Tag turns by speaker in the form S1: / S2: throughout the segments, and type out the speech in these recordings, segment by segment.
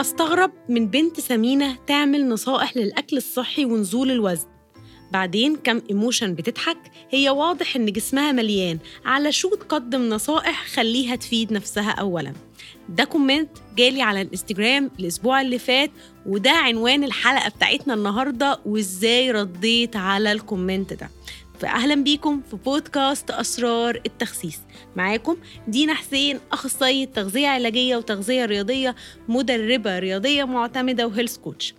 S1: أستغرب من بنت سمينة تعمل نصائح للأكل الصحي ونزول الوزن. بعدين كم emotion بتضحك؟ هي واضح إن جسمها مليان. على شو تقدم نصائح خليها تفيد نفسها اولا؟ ده comment جالي على الإنستجرام الأسبوع اللي فات وده عنوان الحلقة بتاعتنا النهارده وإزاي رديت على ال comment ده. فاهلا بيكم في بودكاست أسرار التخسيس. معاكم دينا حسين اخصائيه تغذية علاجية وتغذية رياضية مدربة رياضية معتمدة وهيلث كوتش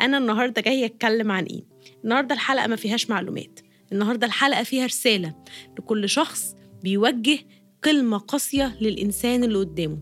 S1: أنا النهارده جاية أتكلم عن إيه؟ النهارده الحلقة ما فيهاش معلومات. النهارده الحلقة فيها رسالة لكل شخص بيوجه كلمة قاسية للإنسان اللي قدامه.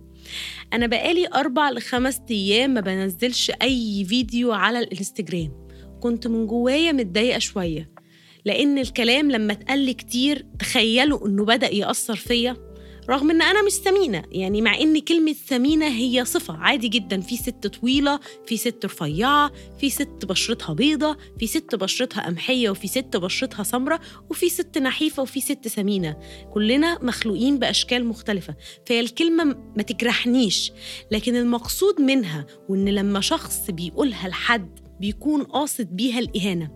S1: أنا بقالي أربع لخمس أيام ما بنزلش أي فيديو على الإنستجرام. كنت من جوايا متضايقة شوية. لأن الكلام لما اتقال كتير تخيلوا إنه بدأ يأثر فيا رغم إن أنا مش سمينه يعني مع إن كلمة سمينه هي صفة عادي جدا في ست طويلة في ست رفيعة في ست بشرتها بيضة في ست بشرتها قمحية وفي ست بشرتها سمراء وفي ست نحيفة وفي ست سمينه كلنا مخلوقين بأشكال مختلفة فهي الكلمة ما تجرحنيش. لكن المقصود منها وإن لما شخص بيقولها لحد بيكون قاصد بيها الإهانة.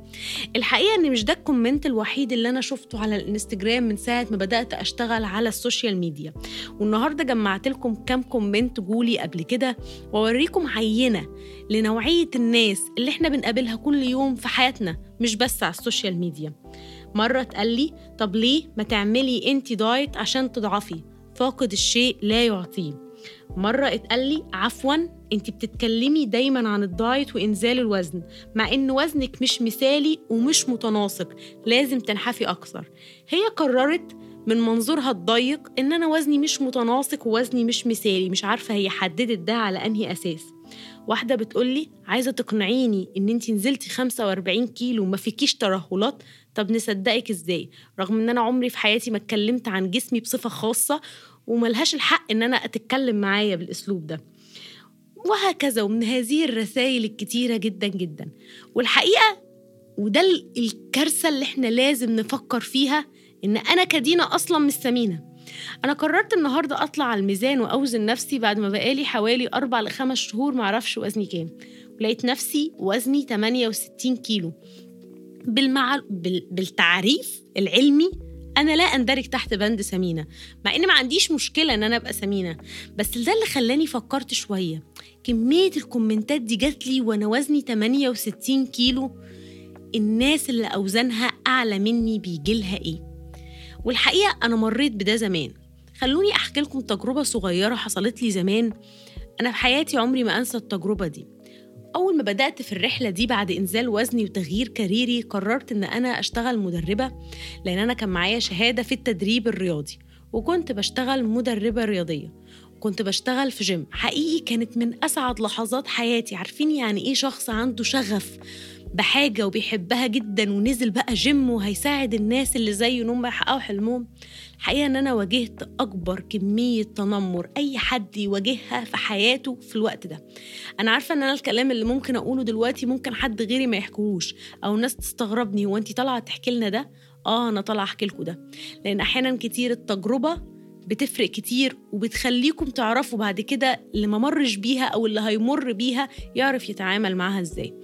S1: الحقيقة إن مش ده ال comment الوحيد اللي أنا شفته على الإنستجرام من ساعة ما بدأت أشتغل على ال social media. والنهاردة جمعت لكم كام comment جولي قبل كده وأوريكم عينة لنوعية الناس اللي إحنا بنقابلها كل يوم في حياتنا مش بس على ال social media. مرة اتقال لي طب ليه ما تعملي انتي diet عشان تضعفي؟ فاقد الشيء لا يعطيه. مرة اتقال لي عفوا انت بتتكلمي دايما عن ال diet وإنزال الوزن مع إن وزنك مش مثالي ومش متناسق لازم تنحفي أكثر. هي قررت من منظورها الضيق إن أنا وزني مش متناسق ووزني مش مثالي مش عارفة هي حددت ده على أنهي أساس. واحدة بتقولي عايزة تقنعيني إن أنت نزلتي 45 كيلو وما فيكيش ترهلات؟ طب نصدقك إزاي؟ رغم إن أنا عمري في حياتي ما اتكلمت عن جسمي بصفة خاصة وملهاش الحق إن أنا أتكلم معايا بالأسلوب ده. وهكذا ومن هذه الرسائل الكتيرة جدا جدا. والحقيقة وده الكارثة اللي إحنا لازم نفكر فيها إن أنا كدينا أصلا مش سمينة. أنا قررت النهارده أطلع على الميزان وأوزن نفسي بعد ما بقالي حوالي أربع لخمس شهور معرفش وزني كام. ولقيت نفسي وزني 68 كيلو. بالمع... بال... بالتعريف العلمي أنا لا أندرج تحت بند سمينة. مع ان ما عنديش مشكلة إن أنا أبقى سمينة. بس ده اللي خلاني فكرت شوية. كمية الكومنتات دي جات لي وأنا وزني 68 كيلو. الناس اللي أوزانها أعلى مني بيجي لها إيه؟ والحقيقة أنا مريت بده زمان. خلوني أحكي لكم تجربة صغيرة حصلت لي زمان. أنا في حياتي عمري ما أنسى التجربة دي. أول ما بدأت في الرحلة دي بعد إنزال وزني وتغيير career ي قررت إن أنا أشتغل مدربة لأن أنا كان معايا شهادة في التدريب الرياضي وكنت بشتغل مدربة رياضية. كنت بشتغل في جيم حقيقي كانت من أسعد لحظات حياتي. عارفين يعني إيه شخص عنده شغف بحاجة وبيحبها جدا ونزل بقى جيم وهيساعد الناس اللي زيه إنهم يحققوا حلمهم؟ الحقيقة إن أنا واجهت أكبر كمية تنمر أي حد يواجهها في حياته في الوقت ده. أنا عارفة إن أنا الكلام اللي ممكن أقوله دلوقتي ممكن حد غيري ما يحكوهوش أو الناس تستغربني هو أنت طالعة تحكي لنا ده؟ آه أنا طالعة أحكي لكم ده. لأن أحيانا كتير التجربة بتفرق كتير وبتخليكم تعرفوا بعد كده اللي ما مرش بيها أو اللي هيمر بيها يعرف يتعامل معاها إزاي.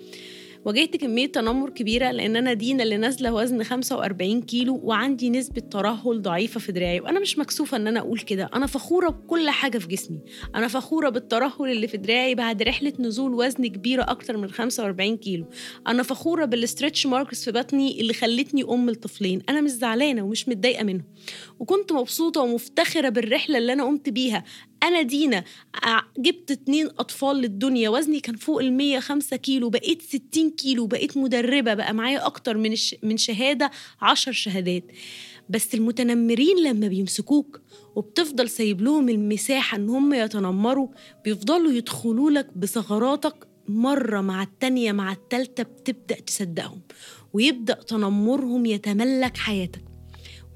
S1: واجهت كمية تنمر كبيرة لأن أنا دينا اللي نازلة وزن 45 كيلو وعندي نسبة ترهل ضعيفة في دراعي وأنا مش مكسوفة إن أنا أقول كده. أنا فخورة بكل حاجة في جسمي. أنا فخورة بالترهل اللي في دراعي بعد رحلة نزول وزن كبيرة أكتر من 45 كيلو. أنا فخورة بال stretch marks في بطني اللي خلتني أم الطفلين أنا مش زعلانة ومش متضايقة منهم. وكنت مبسوطة ومفتخرة بالرحلة اللي أنا قمت بيها. أنا دينا جبت اتنين أطفال للدنيا وزني كان فوق ال 105 كيلو بقيت 60 كيلو بقيت مدربة بقى معايا أكتر من الش... من شهادة عشر شهادات. بس المتنمرين لما بيمسكوك وبتفضل سايب لهم المساحة إن هم يتنمروا بيفضلوا يدخلوا لك بثغراتك مرة مع التانية مع التالتة بتبدأ تصدقهم ويبدأ تنمرهم يتملك حياتك.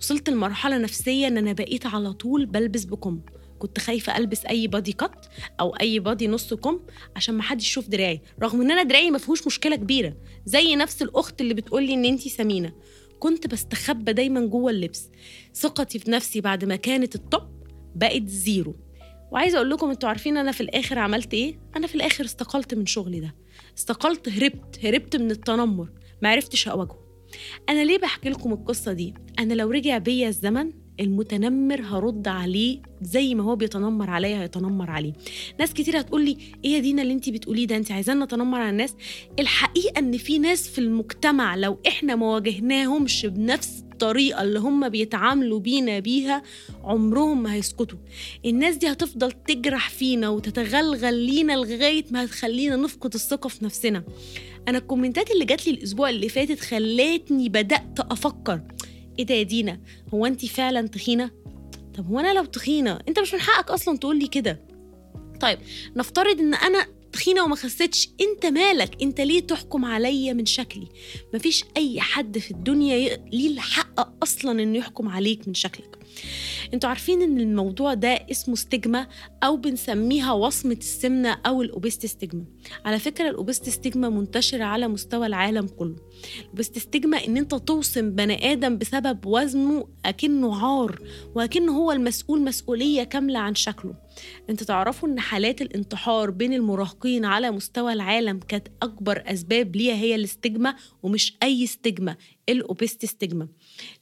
S1: وصلت لمرحلة نفسية إن أنا بقيت على طول بلبس بكم. كنت خايفة ألبس أي بادي كات أو أي بادي نص كم عشان ما حدش يشوف دراعي. رغم إن أنا دراعي ما فيهوش مشكلة كبيرة زي نفس الأخت اللي بتقول لي إن أنتي سمينة. كنت بستخبى دايما جوه اللبس. ثقتي في نفسي بعد ما كانت الطب بقت زيرو وعايزة أقول لكم أنتوا عارفين أنا في الآخر عملت إيه؟ أنا في الآخر استقلت من شغلي ده. استقلت هربت هربت من التنمر. ما عرفتش أواجهه. أنا ليه بحكي لكم القصة دي؟ أنا لو رجع بيا الزمن المتنمر هرد عليه زي ما هو بيتنمر عليا هيتنمر عليه. ناس كتير هتقول لي إيه يا دينا اللي انت بتقوليه ده؟ انت عايزانا نتنمر على الناس. الحقيقة إن في ناس في المجتمع لو إحنا ما واجهناهمش بنفس الطريقة اللي هم بيتعاملوا بينا بيها عمرهم ما هيسكتوا. الناس دي هتفضل تجرح فينا وتتغلغل لينا لغاية ما هتخلينا نفقد الثقة في نفسنا. أنا الكومنتات اللي جات لي الأسبوع اللي فاتت خلتني بدأت أفكر. إيه ده يا دينا؟ هو أنت فعلا تخينة؟ طب هو أنا لو تخينة أنت مش من حقك أصلا تقول لي كده. طيب نفترض إن أنا تخينة وما خسيتش أنت مالك؟ أنت ليه تحكم عليا من شكلي؟ مفيش أي حد في الدنيا ليه الحق أصلا إنه يحكم عليك من شكلك. أنتوا عارفين ان الموضوع ده اسمه stigma أو بنسميها وصمة السمنة أو ال obesity stigma على فكرة ال obesity stigma منتشرة على مستوى العالم كله. ال obesity stigma إن انت توصم بني آدم بسبب وزنه أكنه عار وأكنه هو المسؤول مسؤولية كاملة عن شكله. انت تعرفوا إن حالات الانتحار بين المراهقين على مستوى العالم كانت أكبر أسباب ليها هي ال stigma ومش أي stigma ال obesity stigma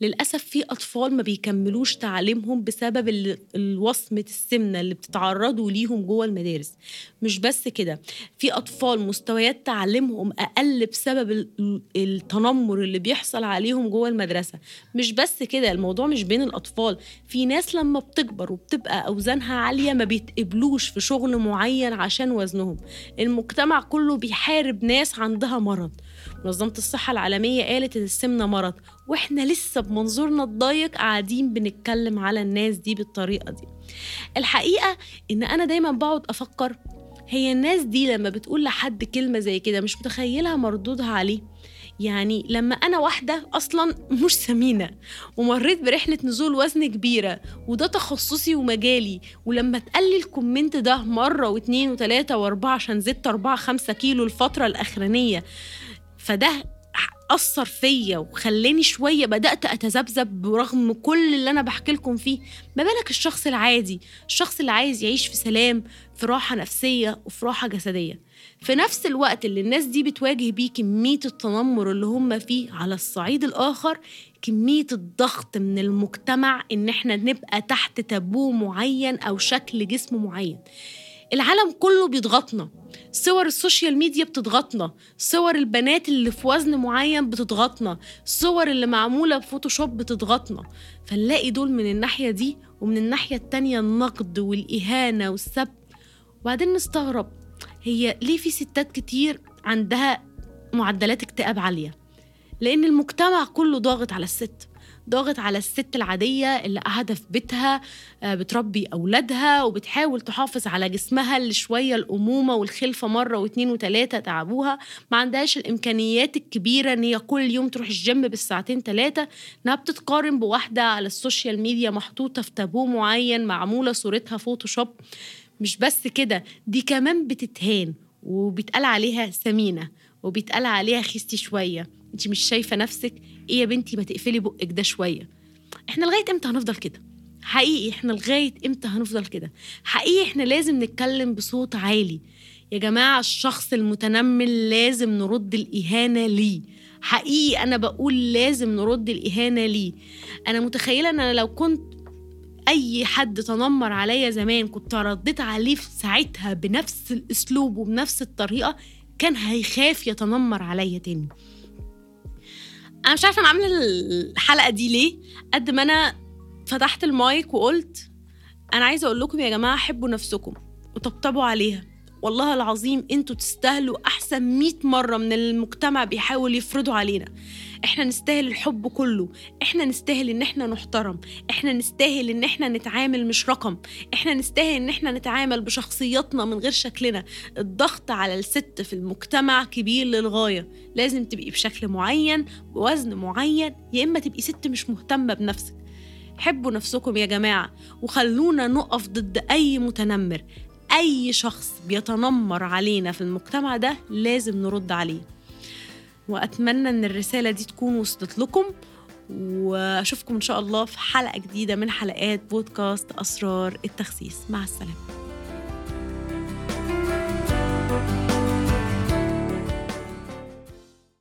S1: للأسف في أطفال ما بيكملوش تعليمهم بسبب الوصمه السمنة اللي بتتعرضوا ليهم جوه المدارس. مش بس كده في أطفال مستويات تعليمهم أقل بسبب التنمر اللي بيحصل عليهم جوه المدرسة. مش بس كده الموضوع مش بين الأطفال. في ناس لما بتكبر وبتبقى أوزانها عالية ما بيتقبلوش في شغل معين عشان وزنهم. المجتمع كله بيحارب ناس عندها مرض. منظمة الصحة العالمية قالت إن السمنة مرض وإحنا لسه بمنظورنا الضيق قاعدين بنتكلم على الناس دي بالطريقة دي. الحقيقة إن أنا دايما بقعد أفكر هي الناس دي لما بتقول لحد كلمة زي كده مش متخيلها مردودها عليه؟ يعني لما أنا واحدة أصلا مش سمينة ومريت برحلة نزول وزن كبيرة وده تخصصي ومجالي ولما تقلي الكومنت ده مرة واتنين وتلاتة وأربعة عشان زدت أربعة خمسة كيلو الفترة الأخرانية فده أثر فيا وخلاني شوية بدأت أتذبذب برغم كل اللي أنا بحكي لكم فيه. ما بالك الشخص العادي؟ الشخص اللي عايز يعيش في سلام في راحة نفسية وفي راحة جسدية. في نفس الوقت اللي الناس دي بتواجه بيه كمية التنمر اللي هم فيه على الصعيد الآخر كمية الضغط من المجتمع إن إحنا نبقى تحت تابو معين أو شكل جسم معين. العالم كله بيضغطنا. صور ال social media بتضغطنا. صور البنات اللي في وزن معين بتضغطنا. الصور اللي معمولة ب Photoshop بتضغطنا. فنلاقي دول من الناحية دي ومن الناحية التانية النقد والإهانة والسب. وبعدين نستغرب هي ليه في ستات كتير عندها معدلات اكتئاب عالية؟ لأن المجتمع كله ضاغط على الست. ضاغط على الست العادية اللي قاعدة في بيتها آه، بتربي أولادها وبتحاول تحافظ على جسمها اللي شوية الأمومة والخلفة مرة واتنين وتلاتة تعبوها. ما عندهاش الإمكانيات الكبيرة إن هي كل يوم تروح الجيم بالساعتين تلاتة إنها بتتقارن بواحدة على ال social media محطوطة في تابو معين معمولة صورتها Photoshop. مش بس كده دي كمان بتتهان وبيتقال عليها سمينة وبيتقال عليها خسي شوية. انت مش شايفة نفسك إيه يا بنتي ما تقفلي بقك ده شوية. إحنا لغاية إمتى هنفضل كده؟ حقيقي إحنا لغاية إمتى هنفضل كده؟ حقيقي إحنا لازم نتكلم بصوت عالي. يا جماعة الشخص المتنمل لازم نرد الإهانة ليه؟ حقيقي أنا بقول لازم نرد الإهانة ليه؟ أنا متخيلة إن أنا لو كنت أي حد تنمر عليا زمان كنت رديت عليه في ساعتها بنفس الأسلوب وبنفس الطريقة كان هيخاف يتنمر عليا تاني. أنا مش عارفة أنا عاملة الحلقة دي ليه قد ما أنا فتحت المايك وقلت أنا عايزة أقول لكم يا جماعة حبوا نفسكم وطبطبوا عليها. والله العظيم أنتوا تستاهلوا احسن 100 مرة من المجتمع بيحاول يفرضوا علينا. إحنا نستاهل الحب كله. إحنا نستاهل ان إحنا نحترم. إحنا نستاهل ان إحنا نتعامل مش رقم. إحنا نستاهل ان إحنا نتعامل بشخصياتنا من غير شكلنا. الضغط على الست في المجتمع كبير للغاية. لازم تبقي بشكل معين بوزن معين يا إما تبقي ست مش مهتمة بنفسك. حبوا نفسكم يا جماعة وخلونا نقف ضد أي متنمر. أي شخص بيتنمر علينا في المجتمع ده لازم نرد عليه. وأتمنى إن الرسالة دي تكون وصلت لكم وأشوفكم إن شاء الله في حلقة جديدة من حلقات بودكاست أسرار التخسيس. مع السلامة. الصحة